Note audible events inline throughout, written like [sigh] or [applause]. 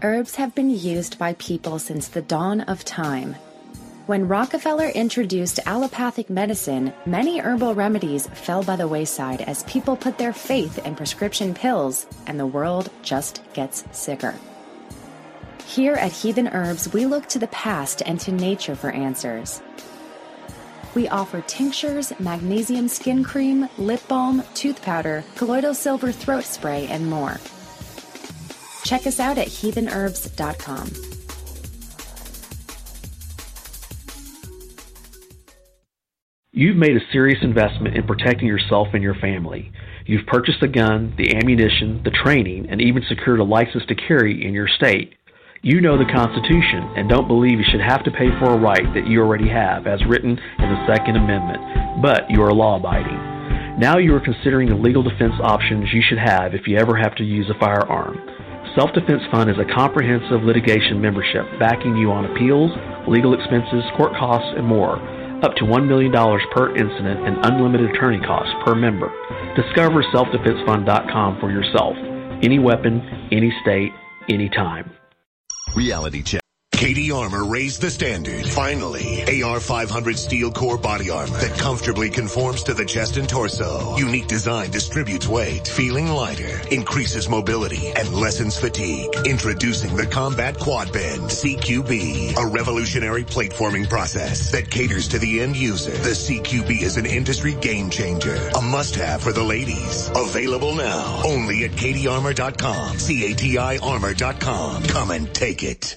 Herbs have been used by people since the dawn of time. When Rockefeller introduced allopathic medicine, many herbal remedies fell by the wayside as people put their faith in prescription pills, and the world just gets sicker. Here at Heathen Herbs, we look to the past and to nature for answers. We offer tinctures, magnesium skin cream, lip balm, tooth powder, colloidal silver throat spray, and more. Check us out at heathenherbs.com. You've made a serious investment in protecting yourself and your family. You've purchased the gun, the ammunition, the training, and even secured a license to carry in your state. You know the Constitution and don't believe you should have to pay for a right that you already have, as written in the Second Amendment, but you are law abiding. Now you are considering the legal defense options you should have if you ever have to use a firearm. Self Defense Fund is a comprehensive litigation membership backing you on appeals, legal expenses, court costs, and more up to $1 million per incident and unlimited attorney costs per member. Discover selfdefensefund.com for yourself. Any weapon, any state, anytime. Reality check. CATI Armor raised the standard. Finally, AR500 steel core body armor that comfortably conforms to the chest and torso. Unique design distributes weight, feeling lighter, increases mobility, and lessens fatigue. Introducing the Combat Quad Bend CQB, a revolutionary plate forming process that caters to the end user. The CQB is an industry game changer, a must-have for the ladies. Available now, only at CATIArmor.com, C-A-T-I Armor.com. Come and take it.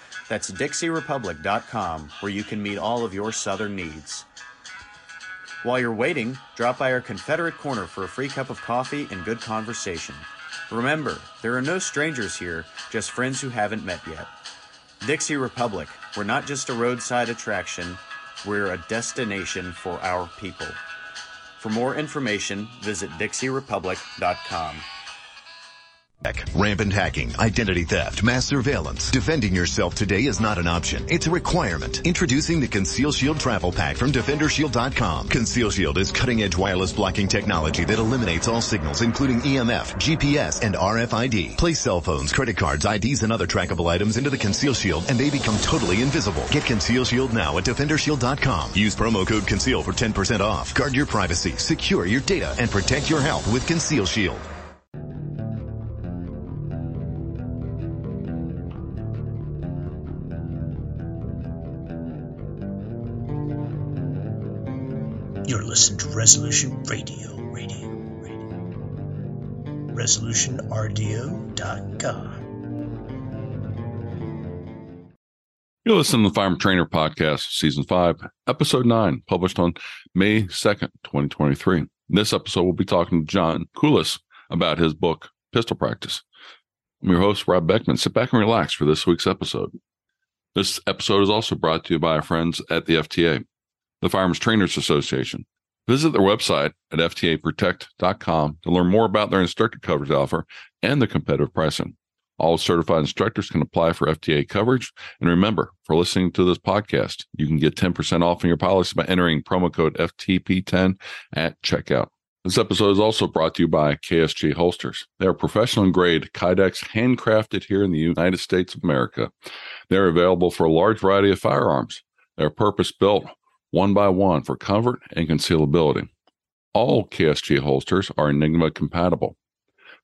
That's DixieRepublic.com, where you can meet all of your Southern needs. While you're waiting, drop by our Confederate Corner for a free cup of coffee and good conversation. Remember, there are no strangers here, just friends who haven't met yet. Dixie Republic, we're not just a roadside attraction, we're a destination for our people. For more information, visit DixieRepublic.com. Rampant hacking, identity theft, mass surveillance. Defending yourself today is not an option. It's a requirement. Introducing the Conceal Shield Travel Pack from DefenderShield.com. Conceal Shield is cutting edge wireless blocking technology that eliminates all signals, including EMF, GPS, and RFID. Place cell phones, credit cards, IDs, and other trackable items into the Conceal Shield, and they become totally invisible. Get Conceal Shield now at DefenderShield.com. Use promo code CONCEAL for 10% off. Guard your privacy, secure your data, and protect your health with Conceal Shield. Resolution Radio, Radio, Radio. ResolutionRDO.com. You're listening to the Firearm Trainer Podcast, Season 5, Episode 9, published on May 2nd, 2023. In this episode, we'll be talking to John Kolis about his book, Pistol Practice. I'm your host, Rob Beckman. Sit back and relax for this week's episode. This episode is also brought to you by our friends at the FTA, the Firearms Trainers Association. Visit their website at ftaprotect.com to learn more about their instructor coverage offer and the competitive pricing. All certified instructors can apply for FTA coverage. And remember, for listening to this podcast, you can get 10% off on your policy by entering promo code FTP10 at checkout. This episode is also brought to you by KSG Holsters. They are professional grade Kydex handcrafted here in the United States of America. They're available for a large variety of firearms. They're purpose built one by one for comfort and concealability. All KSG holsters are Enigma compatible.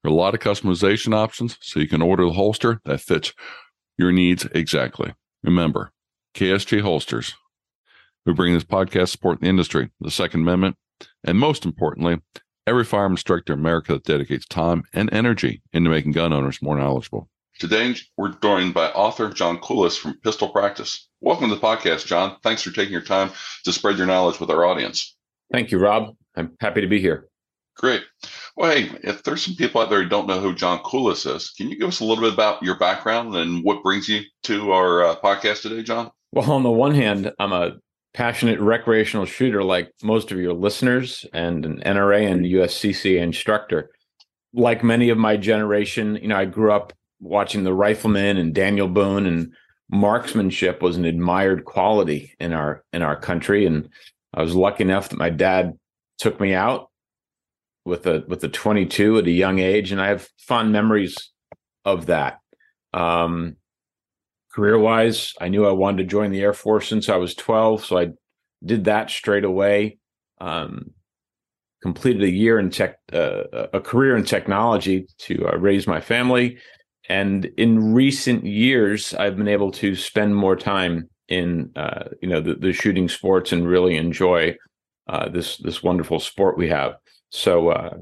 There are a lot of customization options, so you can order the holster that fits your needs exactly. Remember, KSG holsters. We bring this podcast support in the industry, the Second Amendment, and most importantly, every firearm instructor in America that dedicates time and energy into making gun owners more knowledgeable. Today, we're joined by author John Kolis from Pistol Practice. Welcome to the podcast, John. Thanks for taking your time to spread your knowledge with our audience. Thank you, Rob. I'm happy to be here. Great. Well, hey, if there's some people out there who don't know who John Kolis is, can you give us a little bit about your background and what brings you to our uh, podcast today, John? Well, on the one hand, I'm a passionate recreational shooter like most of your listeners and an NRA and USCCA instructor. Like many of my generation, you know, I grew up watching the riflemen and Daniel Boone and marksmanship was an admired quality in our in our country and I was lucky enough that my dad took me out with a with a 22 at a young age and I have fond memories of that. Um, career wise, I knew I wanted to join the Air Force since I was 12, so I did that straight away. Um, completed a year in tech, uh, a career in technology to uh, raise my family, and in recent years, I've been able to spend more time in uh, you know the, the, shooting sports and really enjoy uh, this this wonderful sport we have. So, uh,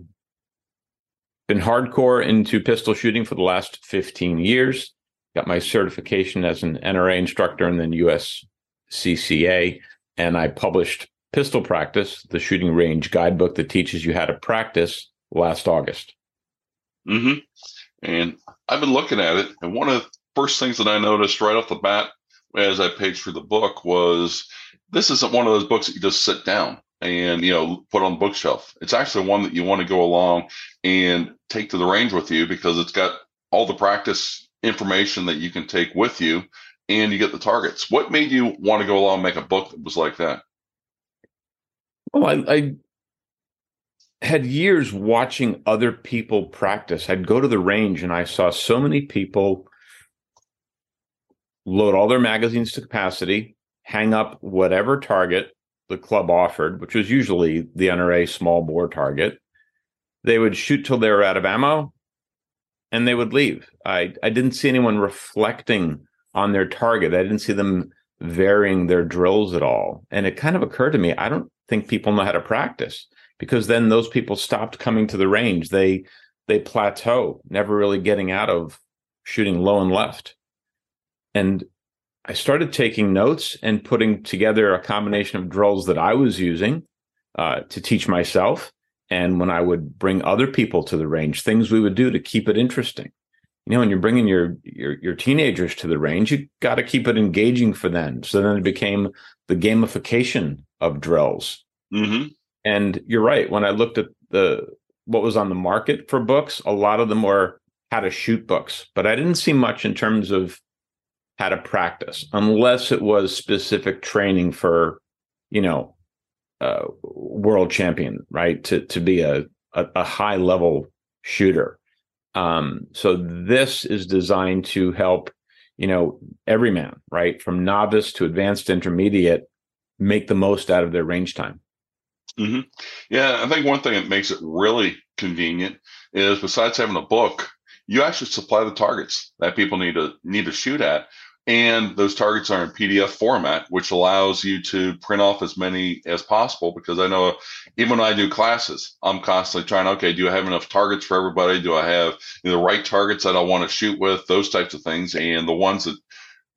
been hardcore into pistol shooting for the last 15 years. Got my certification as an NRA instructor and then USCCA, and I published Pistol Practice, the shooting range guidebook that teaches you how to practice last August. Mm-hmm. And I've been looking at it, and one of the first things that I noticed right off the bat as I paged through the book was this isn't one of those books that you just sit down and you know put on the bookshelf. It's actually one that you want to go along and take to the range with you because it's got all the practice information that you can take with you and you get the targets. What made you want to go along and make a book that was like that? Well, I, I had years watching other people practice. I'd go to the range and I saw so many people load all their magazines to capacity, hang up whatever target the club offered, which was usually the NRA small bore target. They would shoot till they were out of ammo and they would leave. I, I didn't see anyone reflecting on their target. I didn't see them varying their drills at all. And it kind of occurred to me, I don't think people know how to practice because then those people stopped coming to the range. They they plateau, never really getting out of shooting low and left. And I started taking notes and putting together a combination of drills that I was using uh, to teach myself. And when I would bring other people to the range, things we would do to keep it interesting. You know, when you're bringing your your, your teenagers to the range, you got to keep it engaging for them. So then it became the gamification of drills. Mm-hmm. And you're right. When I looked at the what was on the market for books, a lot of them were how to shoot books, but I didn't see much in terms of how to practice, unless it was specific training for, you know, uh, world champion, right? To to be a a, a high level shooter. Um, so this is designed to help, you know, every man, right, from novice to advanced intermediate, make the most out of their range time. Mm-hmm. Yeah, I think one thing that makes it really convenient is besides having a book, you actually supply the targets that people need to need to shoot at, and those targets are in PDF format, which allows you to print off as many as possible. Because I know even when I do classes, I'm constantly trying. Okay, do I have enough targets for everybody? Do I have the right targets that I want to shoot with? Those types of things, and the ones that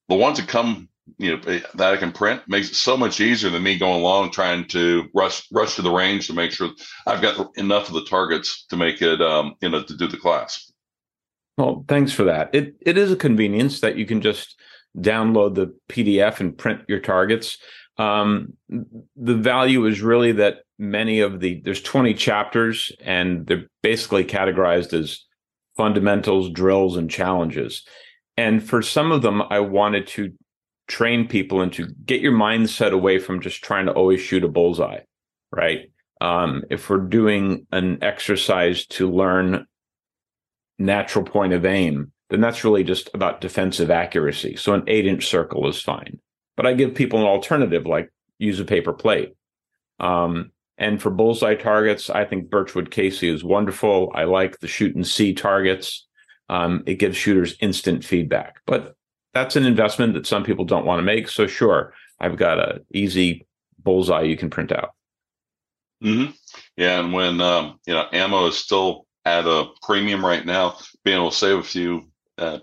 the ones that come you know eh, that I can print makes it so much easier than me going along trying to rush rush to the range to make sure I've got enough of the targets to make it um, you know to do the class. Well, thanks for that. It it is a convenience that you can just download the PDF and print your targets. Um, the value is really that many of the there's 20 chapters and they're basically categorized as fundamentals, drills, and challenges. And for some of them, I wanted to train people and to get your mindset away from just trying to always shoot a bullseye, right? Um, if we're doing an exercise to learn natural point of aim, then that's really just about defensive accuracy. So an eight inch circle is fine. But I give people an alternative like use a paper plate. Um, and for bullseye targets, I think Birchwood Casey is wonderful. I like the shoot and see targets. Um, it gives shooters instant feedback. But that's an investment that some people don't want to make. So sure, I've got a easy bullseye you can print out. Mm-hmm. Yeah, and when um, you know ammo is still at a premium right now, being able to save a few uh,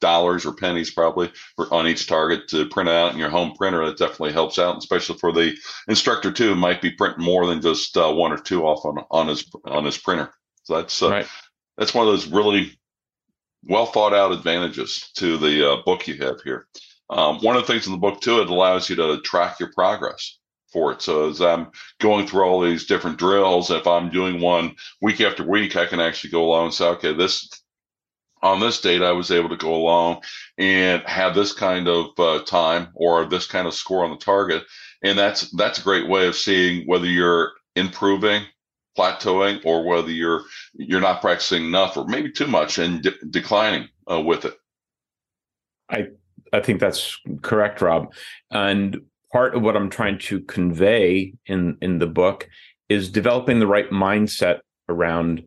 dollars or pennies probably for, on each target to print out in your home printer, that definitely helps out, especially for the instructor too. Might be printing more than just uh, one or two off on on his on his printer. So that's uh, right. that's one of those really well thought out advantages to the uh, book you have here. Um, one of the things in the book too, it allows you to track your progress for it. So as I'm going through all these different drills, if I'm doing one week after week, I can actually go along and say, okay, this on this date, I was able to go along and have this kind of uh, time or this kind of score on the target, and that's that's a great way of seeing whether you're improving, plateauing, or whether you're you're not practicing enough or maybe too much and de- declining uh, with it. I I think that's correct, Rob. And part of what I'm trying to convey in in the book is developing the right mindset around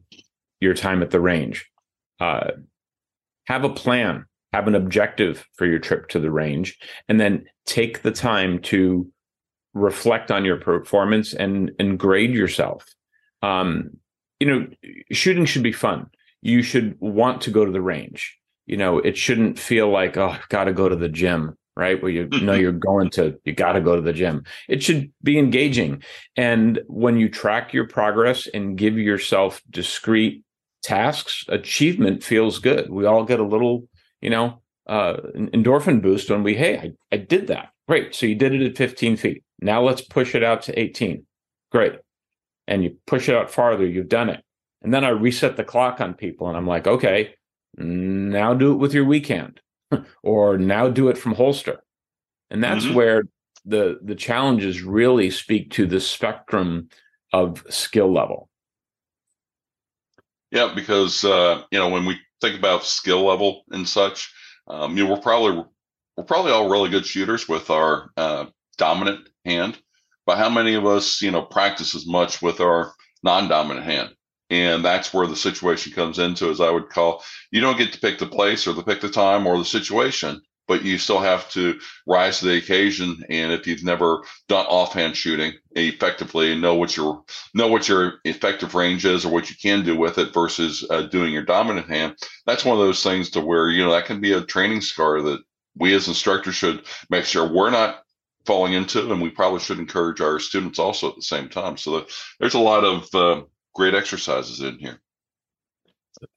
your time at the range. Uh, have a plan, have an objective for your trip to the range, and then take the time to reflect on your performance and and grade yourself. Um, you know, shooting should be fun. You should want to go to the range. You know, it shouldn't feel like oh, I've got to go to the gym, right? Where you know you're going to, you got to go to the gym. It should be engaging. And when you track your progress and give yourself discrete tasks, achievement feels good. We all get a little, you know, uh, endorphin boost when we, hey, I, I did that. Great. So you did it at 15 feet. Now let's push it out to 18. Great. And you push it out farther. You've done it. And then I reset the clock on people and I'm like, okay, now do it with your weak hand [laughs] or now do it from holster. And that's mm-hmm. where the the challenges really speak to the spectrum of skill level. Yeah, because uh, you know when we think about skill level and such, um, you know we're probably we're probably all really good shooters with our uh, dominant hand, but how many of us you know practice as much with our non-dominant hand? And that's where the situation comes into, as I would call, you don't get to pick the place or the pick the time or the situation but you still have to rise to the occasion. And if you've never done offhand shooting effectively and know what your know what your effective range is or what you can do with it versus uh, doing your dominant hand, that's one of those things to where you know that can be a training scar that we as instructors should make sure we're not falling into, and we probably should encourage our students also at the same time. So there's a lot of uh, great exercises in here.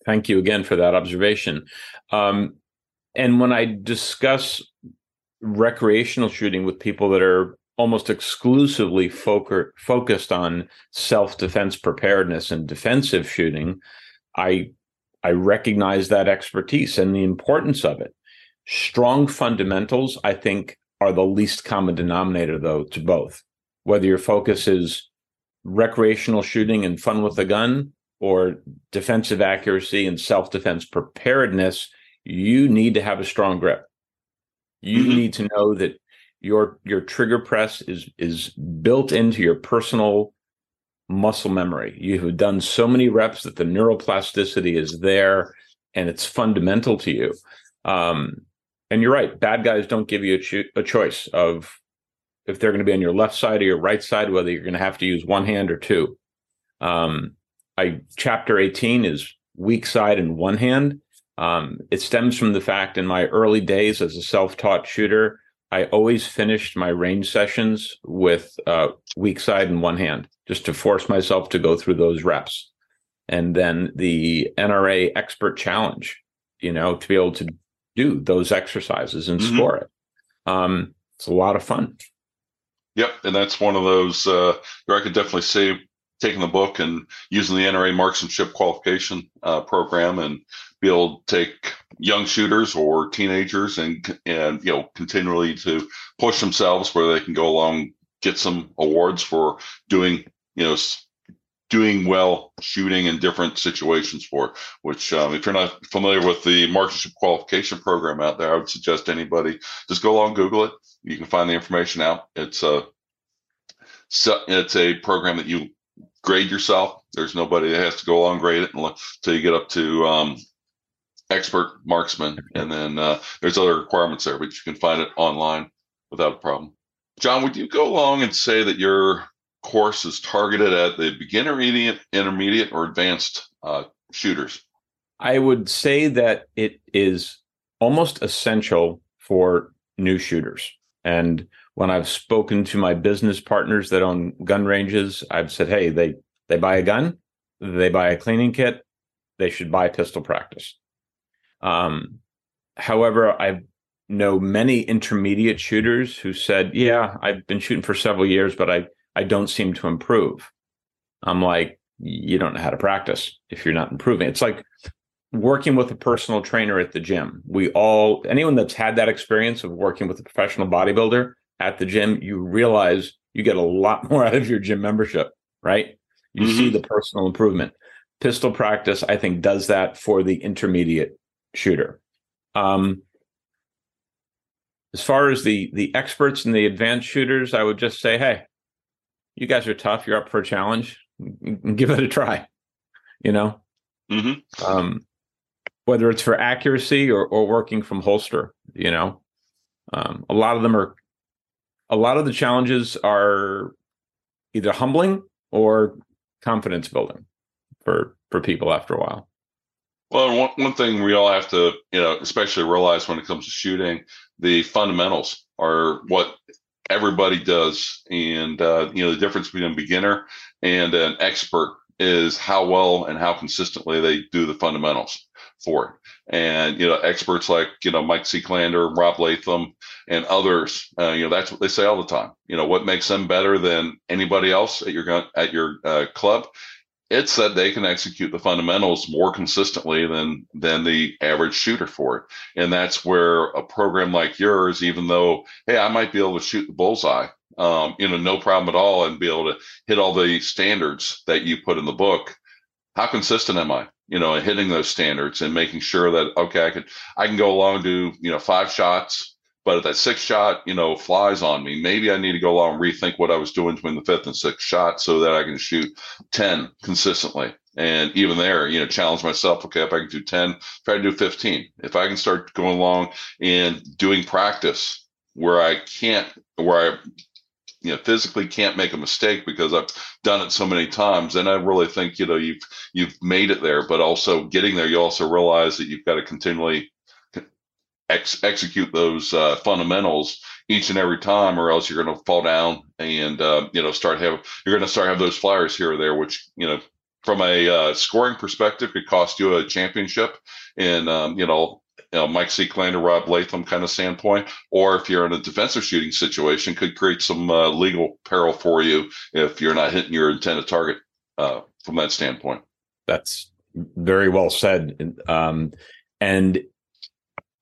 Thank you again for that observation. Um, and when I discuss recreational shooting with people that are almost exclusively foc- focused on self-defense preparedness and defensive shooting, I I recognize that expertise and the importance of it. Strong fundamentals, I think, are the least common denominator, though, to both. Whether your focus is recreational shooting and fun with a gun or defensive accuracy and self defense preparedness, you need to have a strong grip. You mm-hmm. need to know that your your trigger press is is built into your personal muscle memory. You have done so many reps that the neuroplasticity is there and it's fundamental to you. Um, and you're right, bad guys don't give you a, cho- a choice of if they're going to be on your left side or your right side, whether you're going to have to use one hand or two. Um, I chapter 18 is weak side and one hand. Um, it stems from the fact in my early days as a self-taught shooter, I always finished my range sessions with uh, weak side in one hand, just to force myself to go through those reps. And then the NRA Expert Challenge, you know, to be able to do those exercises and mm-hmm. score it. Um, it's a lot of fun. Yep, and that's one of those uh, where I could definitely see taking the book and using the NRA marksmanship qualification uh, program and be able to take young shooters or teenagers and and you know continually to push themselves where they can go along get some awards for doing you know doing well shooting in different situations for which um, if you're not familiar with the marksmanship qualification program out there i would suggest anybody just go along google it. You can find the information out. It's a it's a program that you grade yourself. There's nobody that has to go along grade it until you get up to um, expert marksman, and then uh, there's other requirements there, but you can find it online without a problem. John, would you go along and say that your course is targeted at the beginner, intermediate, or advanced uh, shooters? I would say that it is almost essential for new shooters. And when I've spoken to my business partners that own gun ranges, I've said, "Hey, they they buy a gun, they buy a cleaning kit, they should buy pistol practice. Um, however, I know many intermediate shooters who said, "Yeah, I've been shooting for several years, but I I don't seem to improve." I'm like, you don't know how to practice if you're not improving. It's like working with a personal trainer at the gym. We all, anyone that's had that experience of working with a professional bodybuilder at the gym, you realize you get a lot [laughs] more out of your gym membership, right? You mm-hmm. see the personal improvement. Pistol practice, I think, does that for the intermediate shooter. Um, as far as the the experts and the advanced shooters, I would just say, hey, you guys are tough. You're up for a challenge. [laughs] Give it a try. You know, mm-hmm. um, whether it's for accuracy or or working from holster. You know, um, a lot of them are. A lot of the challenges are either humbling or confidence building for for people after a while. Well, one, one thing we all have to, you know, especially realize when it comes to shooting, the fundamentals are what everybody does. And, uh, you know, the difference between a beginner and an expert is how well and how consistently they do the fundamentals for it. And, you know, experts like, you know, Mike Seeklander, Rob Leatham, and others, uh, you know, that's what they say all the time. You know, what makes them better than anybody else at your, at your uh, club it's that they can execute the fundamentals more consistently than than the average shooter for it. And that's where a program like yours even though hey i might be able to shoot the bullseye um, you know no problem at all and be able to hit all the standards that you put in the book how consistent am i you know hitting those standards and making sure that okay i can i can go along and do you know five shots but if that sixth shot, you know, flies on me, maybe I need to go along and rethink what I was doing between the fifth and sixth shot so that I can shoot 10 consistently. And even there, you know, challenge myself. Okay, if I can do 10, try to do 15. If I can start going along and doing practice where I can't, where I, you know, physically can't make a mistake because I've done it so many times, then I really think, you know, you've, you've made it there, but also getting there, you also realize that you've got to continually ex- execute those uh, fundamentals each and every time, or else you're going to fall down and uh, you know start have you're going to start have those flyers here or there, which you know from a uh, scoring perspective could cost you a championship. And um, you know you know, Mike Seeklander, Rob Leatham kind of standpoint, or if you're in a defensive shooting situation, could create some uh, legal peril for you if you're not hitting your intended target uh, from that standpoint. That's very well said. Um, and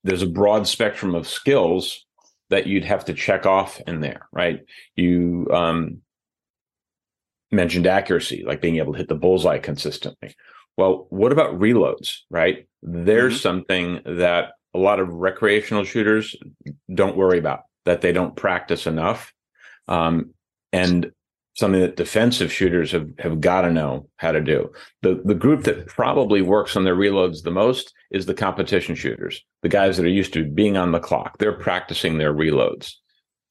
there's a broad spectrum of skills that you'd have to check off in there, right? You um, mentioned accuracy, like being able to hit the bullseye consistently. Well, what about reloads, right? There's mm-hmm. something that a lot of recreational shooters don't worry about, that they don't practice enough. Um, and something that defensive shooters have, have got to know how to do. The the group that probably works on their reloads the most is the competition shooters, the guys that are used to being on the clock. They're practicing their reloads.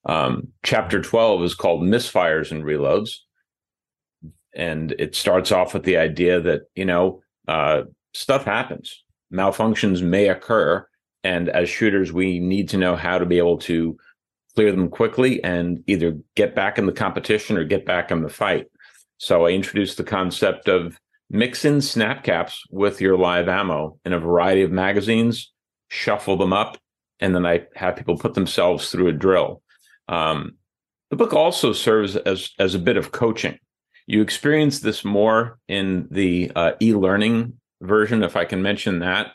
Um, chapter 12 is called Misfires and Reloads. And it starts off with the idea that, you know, uh, stuff happens, malfunctions may occur. And as shooters, we need to know how to be able to clear them quickly and either get back in the competition or get back in the fight. So I introduced the concept of mix in snap caps with your live ammo in a variety of magazines, shuffle them up, and then I have people put themselves through a drill. Um, the book also serves as as a bit of coaching. You experience this more in the uh, e-learning version, if I can mention that.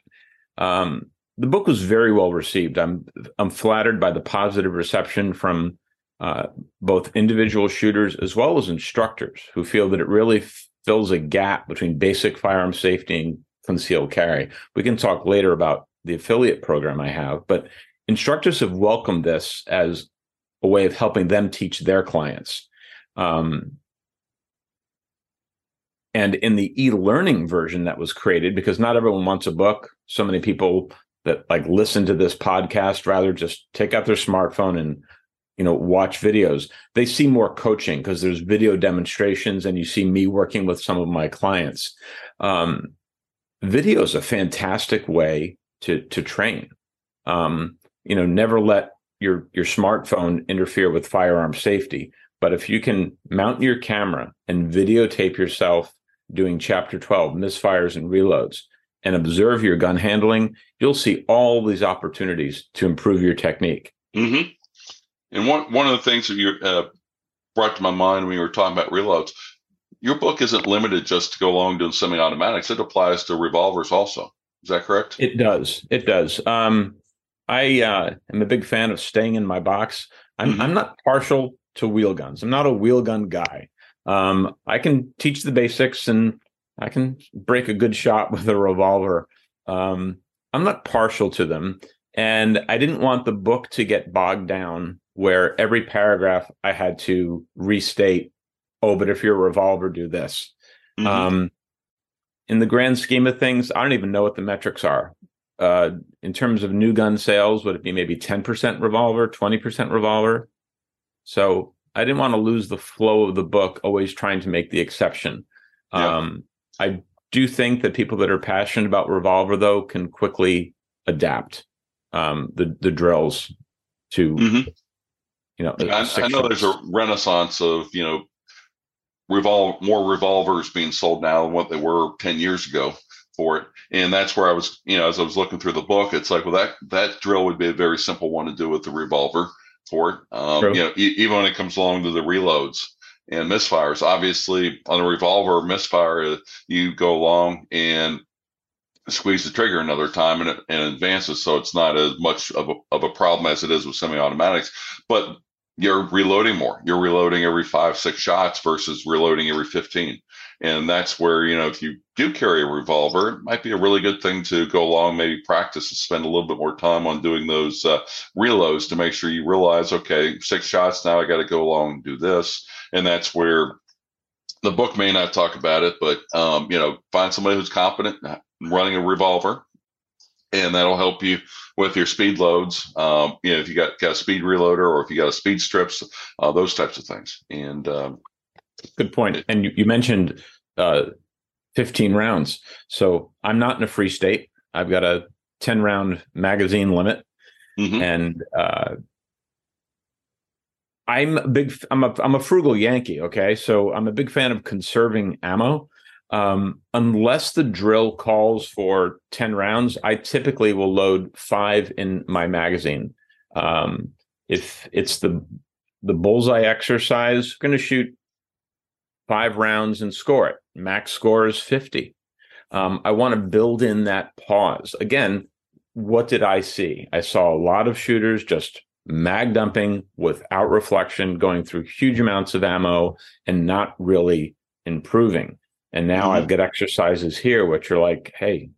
Um, the book was very well received. I'm I'm flattered by the positive reception from uh, both individual shooters as well as instructors who feel that it really f- fills a gap between basic firearm safety and concealed carry. We can talk later about the affiliate program I have, but instructors have welcomed this as a way of helping them teach their clients. Um, and in the e-learning version that was created, because not everyone wants a book, so many people that like listen to this podcast rather just take out their smartphone and you know watch videos. They see more coaching because there's video demonstrations and you see me working with some of my clients. Um, video is a fantastic way to to train. Um, you know never let your your smartphone interfere with firearm safety but if you can mount your camera and videotape yourself doing chapter 12, misfires and reloads, and observe your gun handling, you'll see all these opportunities to improve your technique. Mm-hmm. And one one of the things that you uh, brought to my mind when you were talking about reloads, your book isn't limited just to go along doing semi-automatics. It applies to revolvers also. Is that correct? It does. It does. Um, I uh, am a big fan of staying in my box. I'm mm-hmm. I'm not partial to wheel guns. I'm not a wheel gun guy. Um, I can teach the basics and I can break a good shot [laughs] with a revolver. Um, I'm not partial to them. And I didn't want the book to get bogged down where every paragraph I had to restate, oh, but if you're a revolver, do this. Mm-hmm. Um, in the grand scheme of things, I don't even know what the metrics are. Uh, in terms of new gun sales, would it be maybe 10% revolver, 20% revolver? So I didn't want to lose the flow of the book, always trying to make the exception. Yeah. Um, I do think that people that are passionate about revolver, though, can quickly adapt um, the the drills to mm-hmm. you know. I, I know there's a renaissance of you know revolve more revolvers being sold now than what they were 10 years ago for it and that's where i was you know as i was looking through the book it's like well that that drill would be a very simple one to do with the revolver for it um, you know e- even when it comes along to the reloads and misfires obviously on a revolver misfire you go along and squeeze the trigger another time and it and advances so it's not as much of a, of a problem as it is with semi-automatics but you're reloading more. You're reloading every five, six shots versus reloading every 15. And that's where, you know, if you do carry a revolver, it might be a really good thing to go along, maybe practice and spend a little bit more time on doing those uh, reloads to make sure you realize, okay, six shots now, I got to go along and do this. And that's where the book may not talk about it, but, um, you know, find somebody who's competent running a revolver and that'll help you with your speed loads. Um, you know, if you got, got a speed reloader or if you got a speed strips, uh, those types of things. And um, good point. And you, you mentioned uh, 15 rounds. So I'm not in a free state. I've got a 10 round magazine limit, mm-hmm. and uh, I'm a big. I'm a I'm a frugal Yankee. Okay, so I'm a big fan of conserving ammo. Um, unless the drill calls for 10 rounds, I typically will load five in my magazine. Um, if it's the the bullseye exercise, going to shoot five rounds and score it. Max score is 50. Um, I want to build in that pause. Again, what did I see? I saw a lot of shooters just mag dumping without reflection, going through huge amounts of ammo and not really improving. And now mm-hmm. I've got exercises here which are like, hey,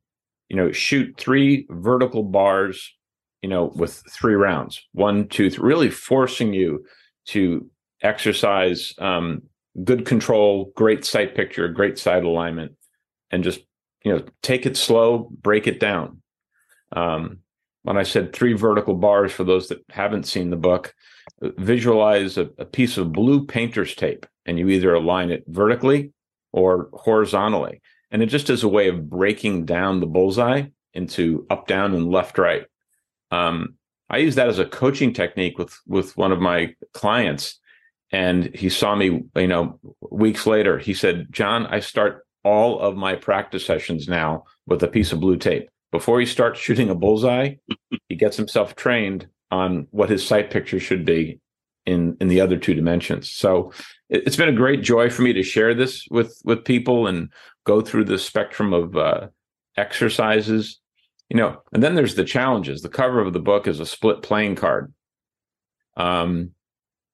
you know, shoot three vertical bars, you know, with three rounds, one, two, three, really forcing you to exercise um, good control, great sight picture, great sight alignment, and just you know take it slow, break it down. Um, when I said three vertical bars, for those that haven't seen the book, visualize a, a piece of blue painter's tape, and you either align it vertically or horizontally. And it just is a way of breaking down the bullseye into up, down, and left, right. Um, I use that as a coaching technique with with one of my clients, and he saw me, you know, weeks later. He said, "John, I start all of my practice sessions now with a piece of blue tape. Before he starts shooting a bullseye, [laughs] he gets himself trained on what his sight picture should be in in the other two dimensions. So it, has been a great joy for me to share this with with people and go through the spectrum of uh, exercises. You know, and then there's the challenges. The cover of the book is a split playing card, um,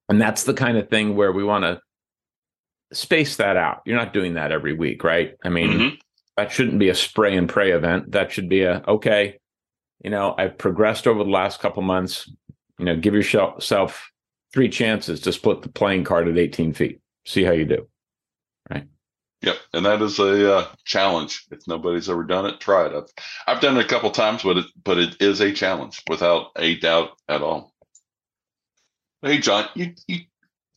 and that's the kind of thing where we want to space that out. You're not doing that every week, right? I mean, mm-hmm. that shouldn't be a spray and pray event. That should be a okay. You know, I've progressed over the last couple months. You know, give yourself three chances to split the playing card at 18 feet. See how you do. Right. Yep, and that is a uh, challenge. If nobody's ever done it, try it. I've, I've done it a couple times, but it but it is a challenge without a doubt at all. Hey, John, you you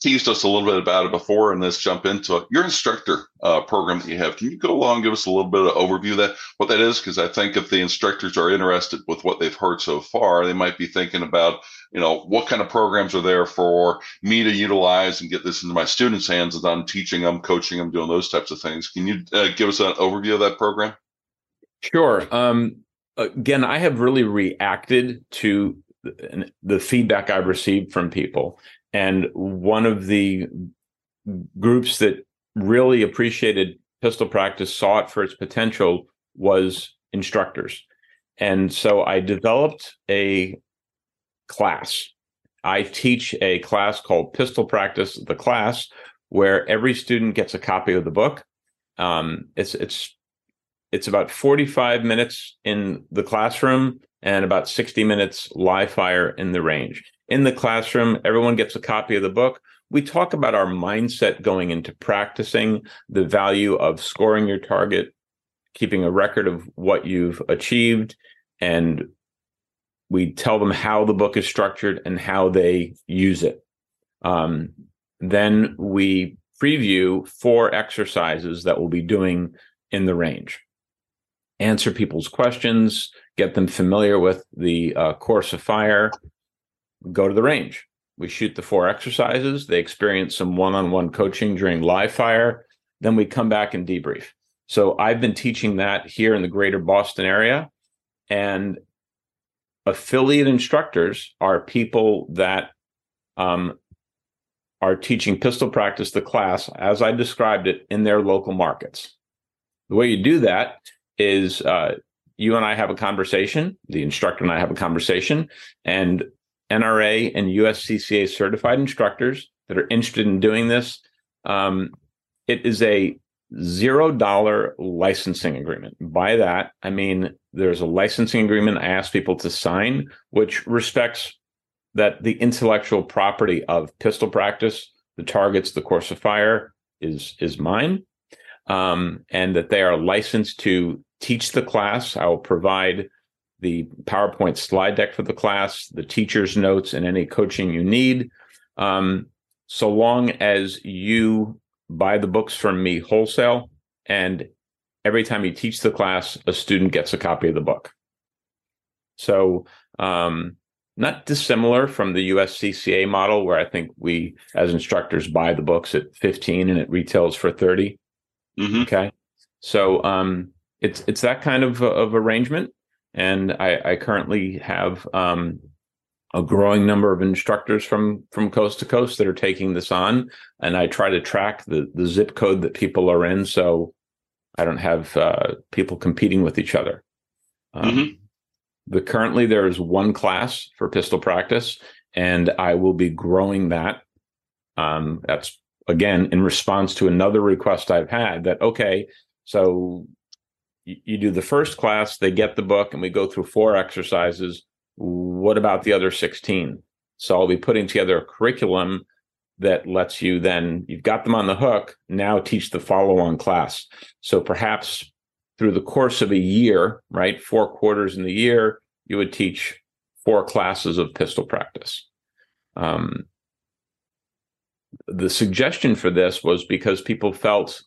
teased us a little bit about it before, and let's jump into it. Your instructor uh, program that you have, can you go along and give us a little bit of overview of that, what that is? Because I think if the instructors are interested with what they've heard so far, they might be thinking about, you know, what kind of programs are there for me to utilize and get this into my students' hands as I'm teaching them, coaching them, doing those types of things. Can you uh, give us an overview of that program? Sure. Um, again, I have really reacted to the feedback I've received from people. And one of the groups that really appreciated pistol practice, saw it for its potential, was instructors. And so I developed a class. I teach a class called Pistol Practice, the class, where every student gets a copy of the book. Um, it's it's it's about 45 minutes in the classroom and about 60 minutes live fire in the range. In the classroom, everyone gets a copy of the book. We talk about our mindset going into practicing, the value of scoring your target, keeping a record of what you've achieved, and we tell them how the book is structured and how they use it. Um, then we preview four exercises that we'll be doing in the range answer people's questions, get them familiar with the uh, course of fire, go to the range. We shoot the four exercises. They experience some one on one coaching during live fire. Then we come back and debrief. So I've been teaching that here in the greater Boston area. And affiliate instructors are people that um, are teaching pistol practice, the class, as I described it, in their local markets. The way you do that is uh, you and I have a conversation, the instructor and I have a conversation, and NRA and USCCA certified instructors that are interested in doing this. Um, it is a zero dollar licensing agreement. By that, I mean there's a licensing agreement I ask people to sign, which respects that the intellectual property of pistol practice, the targets, the course of fire is is mine um, and that they are licensed to teach the class. I will provide the PowerPoint slide deck for the class, the teacher's notes, and any coaching you need. Um, so long as you buy the books from me wholesale, and every time you teach the class, a student gets a copy of the book. So, um, not dissimilar from the USCCA model, where I think we, as instructors, buy the books at 15 and it retails for 30. Mm-hmm. Okay. So um, it's it's that kind of of arrangement, and I, I currently have um, a growing number of instructors from from coast to coast that are taking this on, and I try to track the the zip code that people are in, so I don't have uh, people competing with each other. Um, mm-hmm. The currently there is one class for pistol practice, and I will be growing that. Um, that's again in response to another request I've had that okay, so you, you do the first class, they get the book, and we go through four exercises. What about the other sixteen? So I'll be putting together a curriculum that lets you then you've got them on the hook now teach the follow-on class so perhaps through the course of a year right four quarters in the year you would teach four classes of pistol practice um, the suggestion for this was because people felt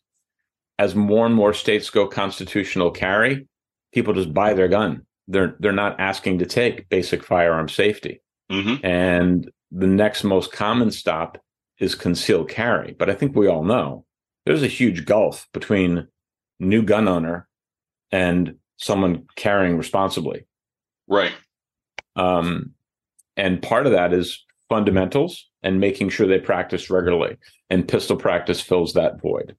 as more and more states go constitutional carry, people just buy their gun. They're they're not asking to take basic firearm safety. Mm-hmm. And the next most common stop is concealed carry. But I think we all know there's a huge gulf between new gun owner and someone carrying responsibly. Right. Um, and part of that is fundamentals and making sure they practice regularly. And pistol practice fills that void.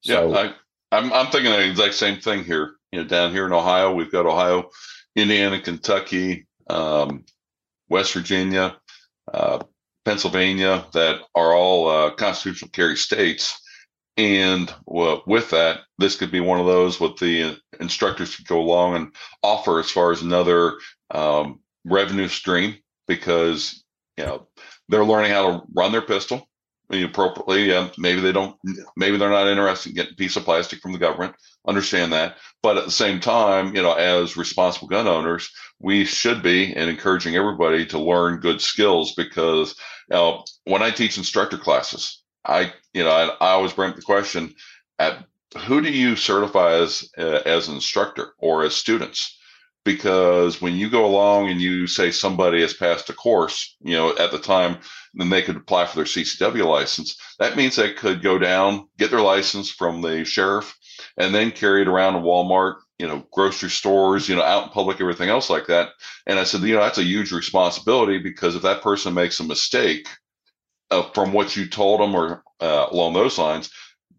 So, yeah, I, I'm I'm thinking the exact same thing here. You know, down here in Ohio, we've got Ohio, Indiana, Kentucky, um, West Virginia, uh, Pennsylvania, that are all uh, constitutional carry states. And well, with that, this could be one of those with the instructors to go along and offer as far as another um, revenue stream because you know they're learning how to run their pistol appropriately. Yeah, maybe they don't. Maybe they're not interested in getting a piece of plastic from the government. Understand that, but at the same time, you know, as responsible gun owners, we should be and encouraging everybody to learn good skills because Now, when I teach instructor classes, I, you know, I, I always bring up the question at who do you certify as uh, as an instructor or as students? Because when you go along and you say somebody has passed a course, you know, at the time, then they could apply for their CCW license. That means they could go down, get their license from the sheriff, and then carry it around to Walmart, you know, grocery stores, you know, out in public, everything else like that. And I said, you know, that's a huge responsibility because if that person makes a mistake uh, from what you told them or uh, along those lines,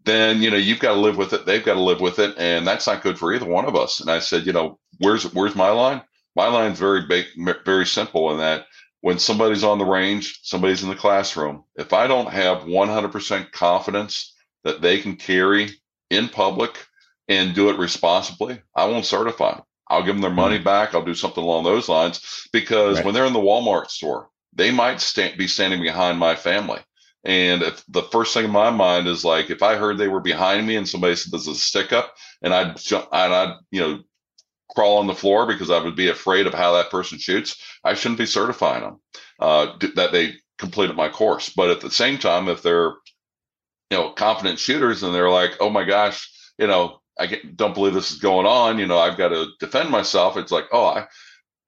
then you know you've got to live with it. They've got to live with it, and that's not good for either one of us. And I said, you know, where's where's my line? My line's very big, very simple in that when somebody's on the range, somebody's in the classroom. If I don't have 100% confidence that they can carry in public and do it responsibly, I won't certify them. I'll give them their money hmm. back. I'll do something along those lines because right. when they're in the Walmart store, they might stand, be standing behind my family. And if the first thing in my mind is like, if I heard they were behind me and somebody said there's a stick up and I'd jump and I'd, you know, crawl on the floor because I would be afraid of how that person shoots, I shouldn't be certifying them uh, that they completed my course. But at the same time, if they're, you know, confident shooters and they're like, oh my gosh, you know, I don't believe this is going on. You know, I've got to defend myself. It's like, oh, I,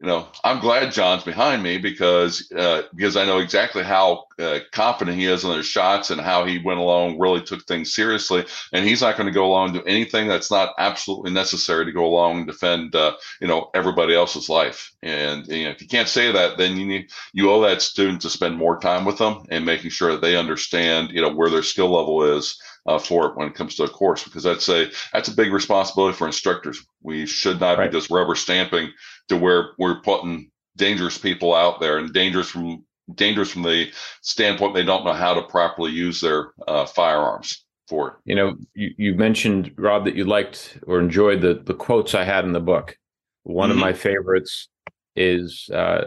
you know, I'm glad John's behind me because uh, because I know exactly how uh, confident he is in his shots and how he went along, really took things seriously, and he's not going to go along and do anything that's not absolutely necessary to go along and defend, uh, you know, everybody else's life. And you know, if you can't say that, then you need, you owe that student to spend more time with them and making sure that they understand, you know, where their skill level is uh, for it when it comes to a course because that's a that's a big responsibility for instructors. We should not right. be just rubber stamping to where we're putting dangerous people out there and dangerous from dangerous from the standpoint they don't know how to properly use their uh, firearms for it. You know, you, you mentioned Rob that you liked or enjoyed the the quotes I had in the book. One mm-hmm. of my favorites is uh,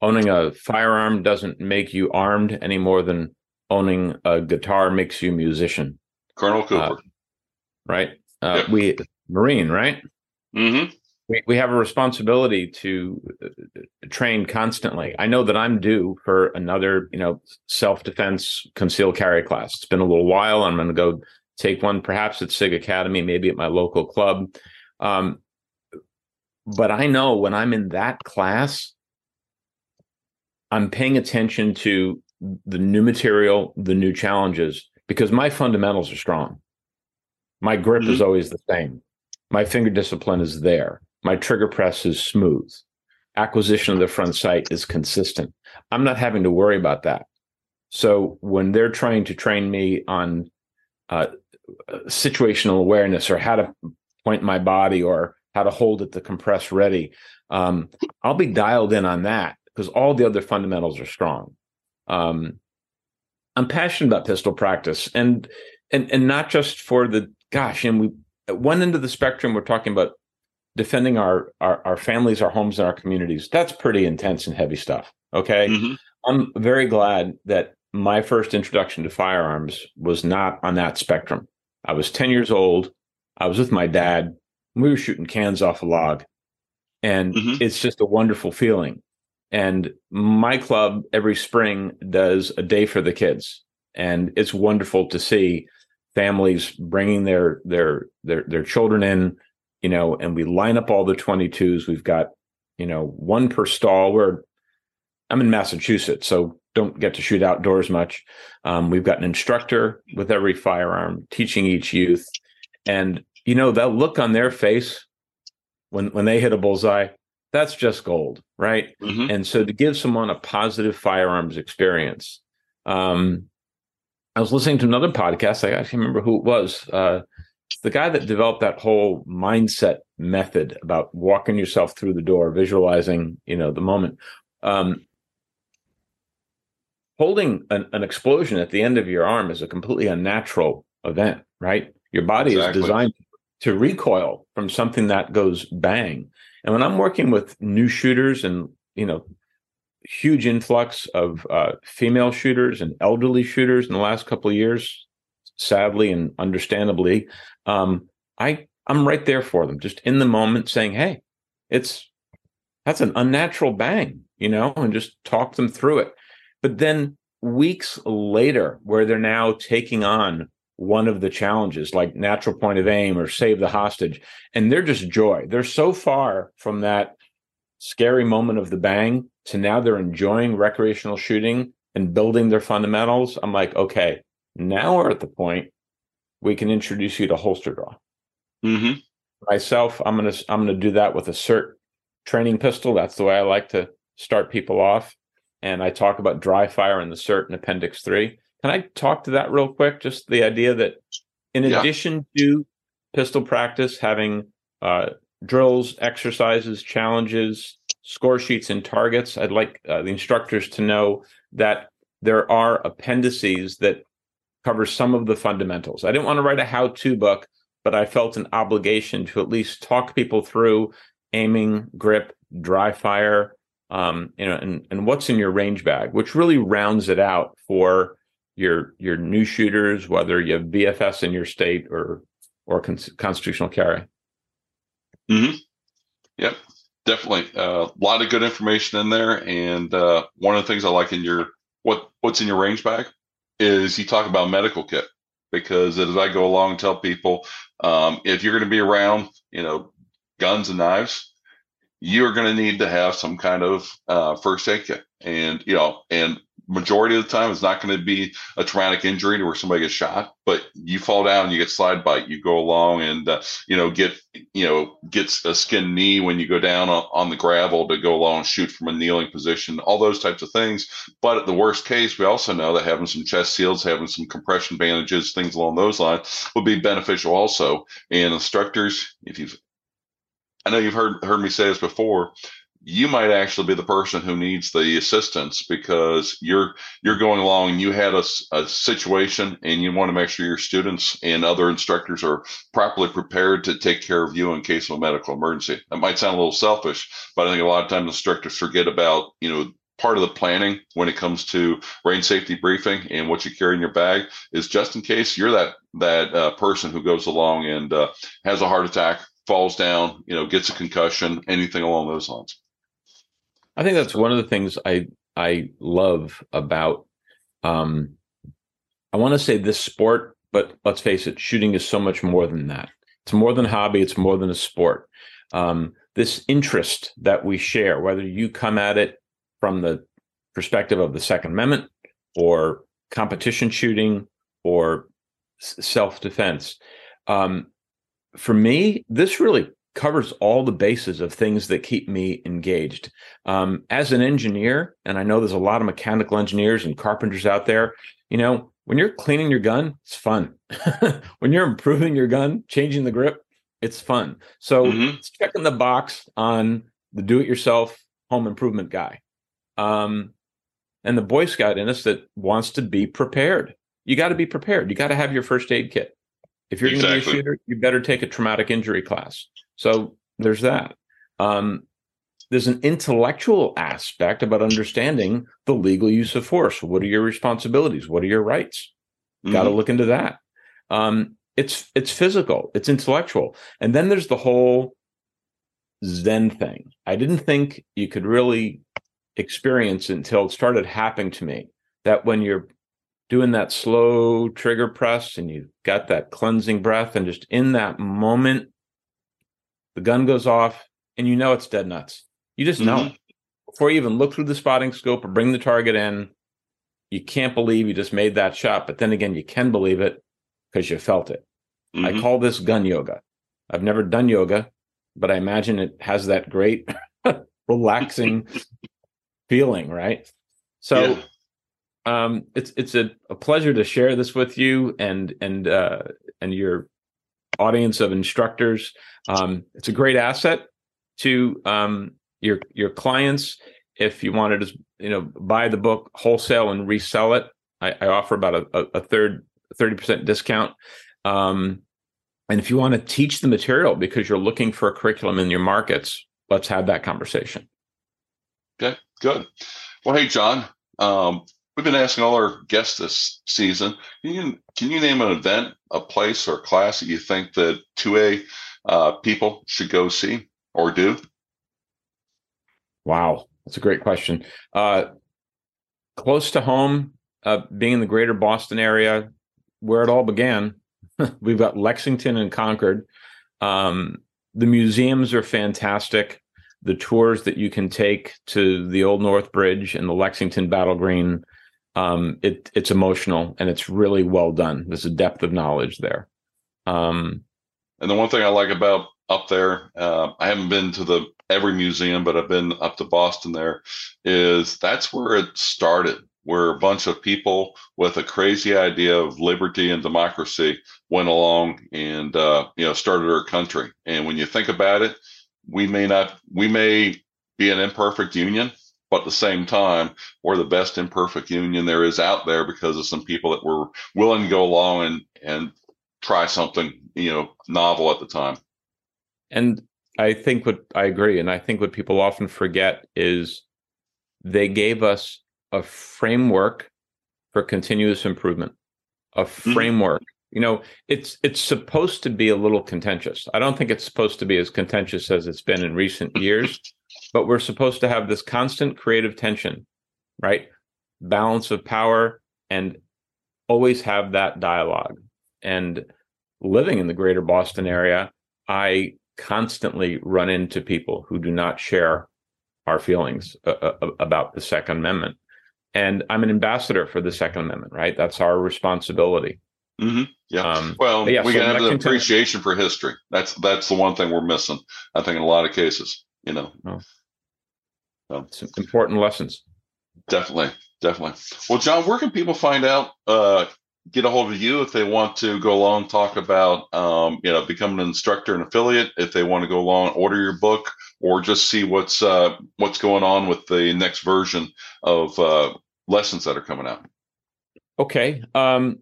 owning a firearm doesn't make you armed any more than owning a guitar makes you a musician. Colonel uh, Cooper. Uh, right? Uh, yep. We, Marine, right? Mm-hmm. We, we have a responsibility to uh, train constantly. I know that I'm due for another, you know, self defense concealed carry class. It's been a little while. I'm going to go take one, perhaps at SIG Academy, maybe at my local club. Um, but I know when I'm in that class, I'm paying attention to the new material, the new challenges, because my fundamentals are strong. My grip mm-hmm. is always the same. My finger discipline is there. My trigger press is smooth. Acquisition of the front sight is consistent. I'm not having to worry about that. So when they're trying to train me on uh, situational awareness or how to point my body or how to hold it to compress ready, um, I'll be dialed in on that because all the other fundamentals are strong. Um, I'm passionate about pistol practice, and and and not just for the gosh. And we at one end of the spectrum, we're talking about defending our our, our families, our homes, and our communities. That's pretty intense and heavy stuff. Okay, mm-hmm. I'm very glad that my first introduction to firearms was not on that spectrum. I was 10 years old. I was with my dad. We were shooting cans off a log. And mm-hmm. it's just a wonderful feeling. And my club every spring does a day for the kids, and it's wonderful to see families bringing their their their their children in, you know, and we line up all the 22s. We've got, you know, one per stall. Where I'm in Massachusetts, so don't get to shoot outdoors much. Um, we've got an instructor with every firearm teaching each youth, and you know that look on their face when when they hit a bullseye that's just gold, right? Mm-hmm. And so to give someone a positive firearms experience, um, I was listening to another podcast. I can't remember who it was. Uh, the guy that developed that whole mindset method about walking yourself through the door, visualizing, you know, the moment. Um, holding an, an, explosion at the end of your arm is a completely unnatural event, right? Your body exactly. is designed to recoil from something that goes bang. And when I'm working with new shooters and, you know, huge influx of uh, female shooters and elderly shooters in the last couple of years, sadly and understandably, um, I I'm right there for them, just in the moment, saying, "Hey, it's that's an unnatural bang," you know, and just talk them through it. But then weeks later, where they're now taking on one of the challenges like natural point of aim or save the hostage, and they're just joy. They're so far from that scary moment of the bang to now they're enjoying recreational shooting and building their fundamentals. I'm like, okay, now we're at the point we can introduce you to holster draw. Mm-hmm. Myself, I'm gonna I'm gonna do that with a SIRT training pistol. That's the way I like to start people off. And I talk about dry fire in the SIRT in Appendix Three. Can I talk to that real quick? Just the idea that in Yeah. addition to pistol practice, having uh, drills, exercises, challenges, score sheets, and targets, I'd like uh, the instructors to know that there are appendices that cover some of the fundamentals. I didn't want to write a how-to book, but I felt an obligation to at least talk people through aiming, grip, dry fire, um, you know, and and what's in your range bag, which really rounds it out for your your new shooters, whether you have BFS in your state or or cons- constitutional carry. Mm-hmm. Yep, definitely. A lot of good information in there, and uh, one of the things I like in your what what's in your range bag is you talk about medical kit because as I go along and tell people, um, if you're going to be around, you know, guns and knives, you're going to need to have some kind of uh, first aid kit, and you know, and majority of the time it's not going to be a traumatic injury to where somebody gets shot, but you fall down, you get slide bite, you go along and uh, you know get you know gets a skin knee when you go down on, on the gravel to go along and shoot from a kneeling position, all those types of things. But at the worst case, we also know that having some chest seals, having some compression bandages, things along those lines would be beneficial also. And instructors, if you've I know you've heard heard me say this before. You might actually be the person who needs the assistance because you're you're going along and you had a, a situation and you want to make sure your students and other instructors are properly prepared to take care of you in case of a medical emergency. That might sound a little selfish, but I think a lot of times instructors forget about you know part of the planning when it comes to range safety briefing and what you carry in your bag is just in case you're that that uh, person who goes along and uh, has a heart attack falls down, you know, gets a concussion, anything along those lines. I think that's one of the things I I love about um I want to say this sport, but let's face it, shooting is so much more than that. It's more than a hobby, it's more than a sport. Um this interest that we share, whether you come at it from the perspective of the Second Amendment or competition shooting or self defense. Um, for me, this really covers all the bases of things that keep me engaged. Um, as an engineer, and I know there's a lot of mechanical engineers and carpenters out there, you know, when you're cleaning your gun, it's fun. [laughs] when you're improving your gun, changing the grip, it's fun. So Mhm. it's checking the box on the do it yourself home improvement guy. Um, and the Boy Scout in us that wants to be prepared. You got to be prepared. You got to have your first aid kit. If you're going to be a shooter, you better take a traumatic injury class. So there's that. Um, there's an intellectual aspect about understanding the legal use of force. What are your responsibilities? What are your rights? Got to look into that. Um, it's it's physical, it's intellectual, and then there's the whole Zen thing. I didn't think you could really experience until it started happening to me. That when you're doing that slow trigger press and you've got that cleansing breath, and just in that moment, the gun goes off, and you know it's dead nuts. You just know Mhm. before you even look through the spotting scope or bring the target in. You can't believe you just made that shot, but then again, you can believe it because you felt it. I Mhm. call this gun yoga. I've never done yoga, but I imagine it has that great [laughs] relaxing [laughs] feeling, right? So Yeah. um it's it's a, a pleasure to share this with you and and uh and your audience of instructors. Um it's a great asset to um your your clients if you wanted to you know buy the book wholesale and resell it. I, I offer about a, a, third 30% discount. Um and if you want to teach the material because you're looking for a curriculum in your markets, let's have that conversation. Okay, good. Well, hey, John, um, we've been asking all our guests this season. Can you can you name an event, a place, or a class that you think that two A uh, people should go see or do? Wow, that's a great question. Uh, close to home, uh, being in the greater Boston area, where it all began. [laughs] We've got Lexington and Concord. Um, the museums are fantastic. The tours that you can take to the Old North Bridge and the Lexington Battle Green, um, it, it's emotional and it's really well done. There's a depth of knowledge there. Um, and the one thing I like about up there, uh, I haven't been to the every museum, but I've been up to Boston. There is that's where it started where a bunch of people with a crazy idea of liberty and democracy went along and uh, you know started our country. And when you think about it, we may not we may be an imperfect union, but at the same time, we're the best imperfect union there is out there because of some people that were willing to go along and and try something you know novel at the time. And I think what I agree, and I think what people often forget is they gave us a framework for continuous improvement, a mm-hmm. framework. You know, it's it's supposed to be a little contentious. I don't think it's supposed to be as contentious as it's been in recent years, but we're supposed to have this constant creative tension, right? Balance of power and always have that dialogue. And living in the greater Boston area, I constantly run into people who do not share our feelings uh, uh about the Second Amendment and I'm an ambassador for the Second Amendment, right? That's our responsibility. Mm-hmm. Yeah. Um, well, yeah, we so have the appreciation for history. That's that's the one thing we're missing. I think in a lot of cases, you know. Oh. So. Some important lessons. Definitely, definitely. Well, John, where can people find out? Uh, get a hold of you if they want to go along talk about um, you know becoming an instructor and affiliate if they want to go along order your book or just see what's uh, what's going on with the next version of uh, lessons that are coming out? Okay. Um,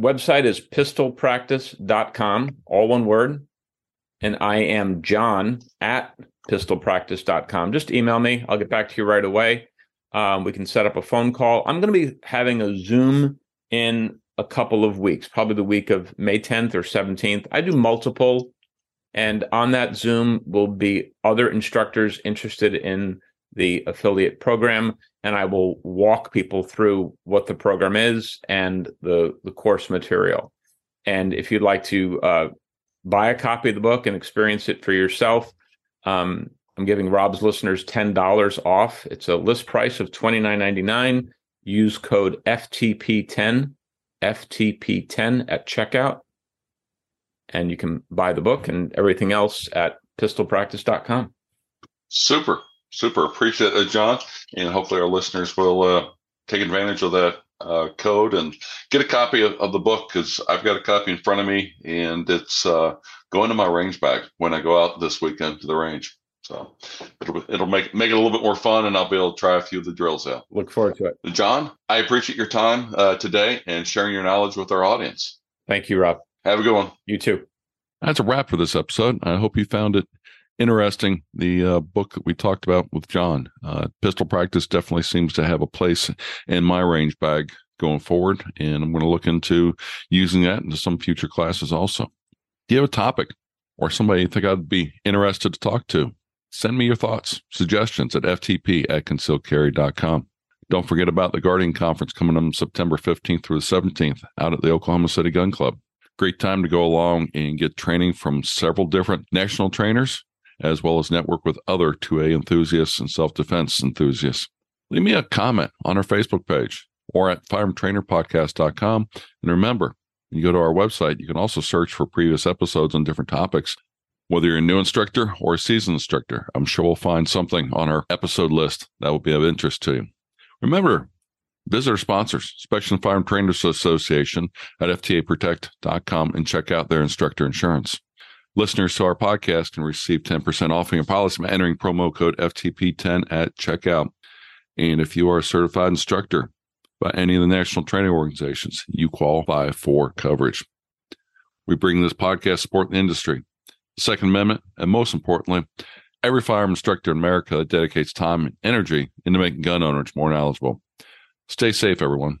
website is pistolpractice.com, all one word. And I am John at pistolpractice.com. Just email me. I'll get back to you right away. Um, we can set up a phone call. I'm going to be having a Zoom in a couple of weeks, probably the week of May 10th or 17th. I do multiple. And on that Zoom will be other instructors interested in the affiliate program and I will walk people through what the program is and the, the course material. And if you'd like to uh, buy a copy of the book and experience it for yourself, um, I'm giving Rob's listeners $10 off. It's a list price of $29.99. Use code FTP10, FTP10 at checkout. And you can buy the book and everything else at pistolpractice.com. Super super appreciate it, John, and hopefully our listeners will uh, take advantage of that uh, code and get a copy of, of the book because I've got a copy in front of me and it's uh, going to my range bag when I go out this weekend to the range. So it'll it'll make make it a little bit more fun, and I'll be able to try a few of the drills out. Look forward to it, John. I appreciate your time uh, today and sharing your knowledge with our audience. Thank you, Rob. Have a good one. You too. That's a wrap for this episode. I hope you found it interesting. The uh, book that we talked about with John, uh, Pistol Practice, definitely seems to have a place in my range bag going forward, and I'm going to look into using that into some future classes also. Do you have a topic or somebody you think I'd be interested to talk to? Send me your thoughts, suggestions at ftp at concealedcarry.com. Don't forget about the Guardian Conference coming on September 15th through the 17th out at the Oklahoma City Gun Club. Great time to go along and get training from several different national trainers as well as network with other 2A enthusiasts and self defense enthusiasts. Leave me a comment on our Facebook page or at firearmtrainerpodcast.com. And remember, when you go to our website, you can also search for previous episodes on different topics. Whether you're a new instructor or a seasoned instructor, I'm sure we'll find something on our episode list that will be of interest to you. Remember, visit our sponsors, Specialist Firearm Trainers Association at ftaprotect.com and check out their instructor insurance. Listeners to our podcast can receive 10% off your policy by entering promo code FTP10 at checkout. And if you are a certified instructor by any of the national training organizations, you qualify for coverage. We bring this podcast support the industry, the Second Amendment, and most importantly, every firearm instructor in America that dedicates time and energy into making gun owners more knowledgeable. Stay safe, everyone.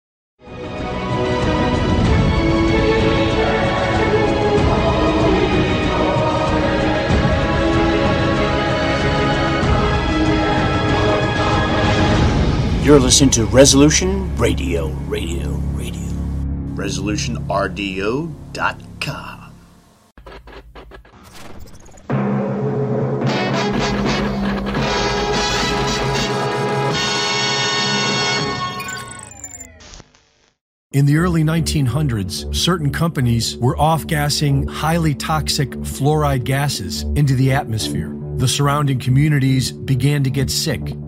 You're listening to Resolution Radio, Radio, Radio. ResolutionRDO.com. In the early 1900s, certain companies were off gassing highly toxic fluoride gases into the atmosphere. The surrounding communities began to get sick.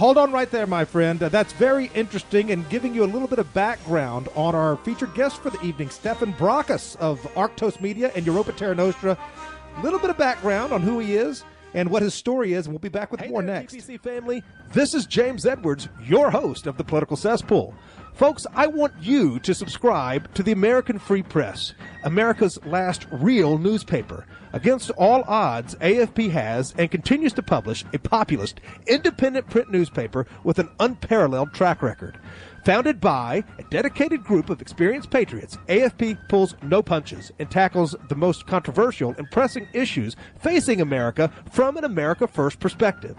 Hold on right there, my friend. Uh, that's very interesting and giving you a little bit of background on our featured guest for the evening, Stefan Brockus of Arctos Media and Europa Terra Nostra. A little bit of background on who he is and what his story is, and we'll be back with hey more there, next. TPC family. This is James Edwards, your host of the Political Cesspool. Folks, I want you to subscribe to the American Free Press, America's last real newspaper. Against all odds, AFP has and continues to publish a populist, independent print newspaper with an unparalleled track record. Founded by a dedicated group of experienced patriots, AFP pulls no punches and tackles the most controversial and pressing issues facing America from an America First perspective.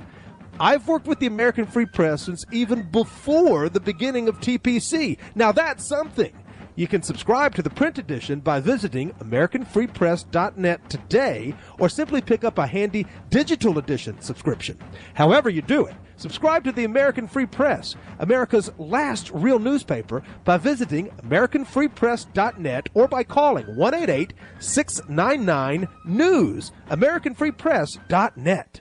I've worked with the American Free Press since even before the beginning of TPC. Now that's something. You can subscribe to the print edition by visiting AmericanFreePress.net today or simply pick up a handy digital edition subscription. However, you do it, subscribe to the American Free Press, America's last real newspaper, by visiting AmericanFreePress.net or by calling 188 699 News, AmericanFreePress.net.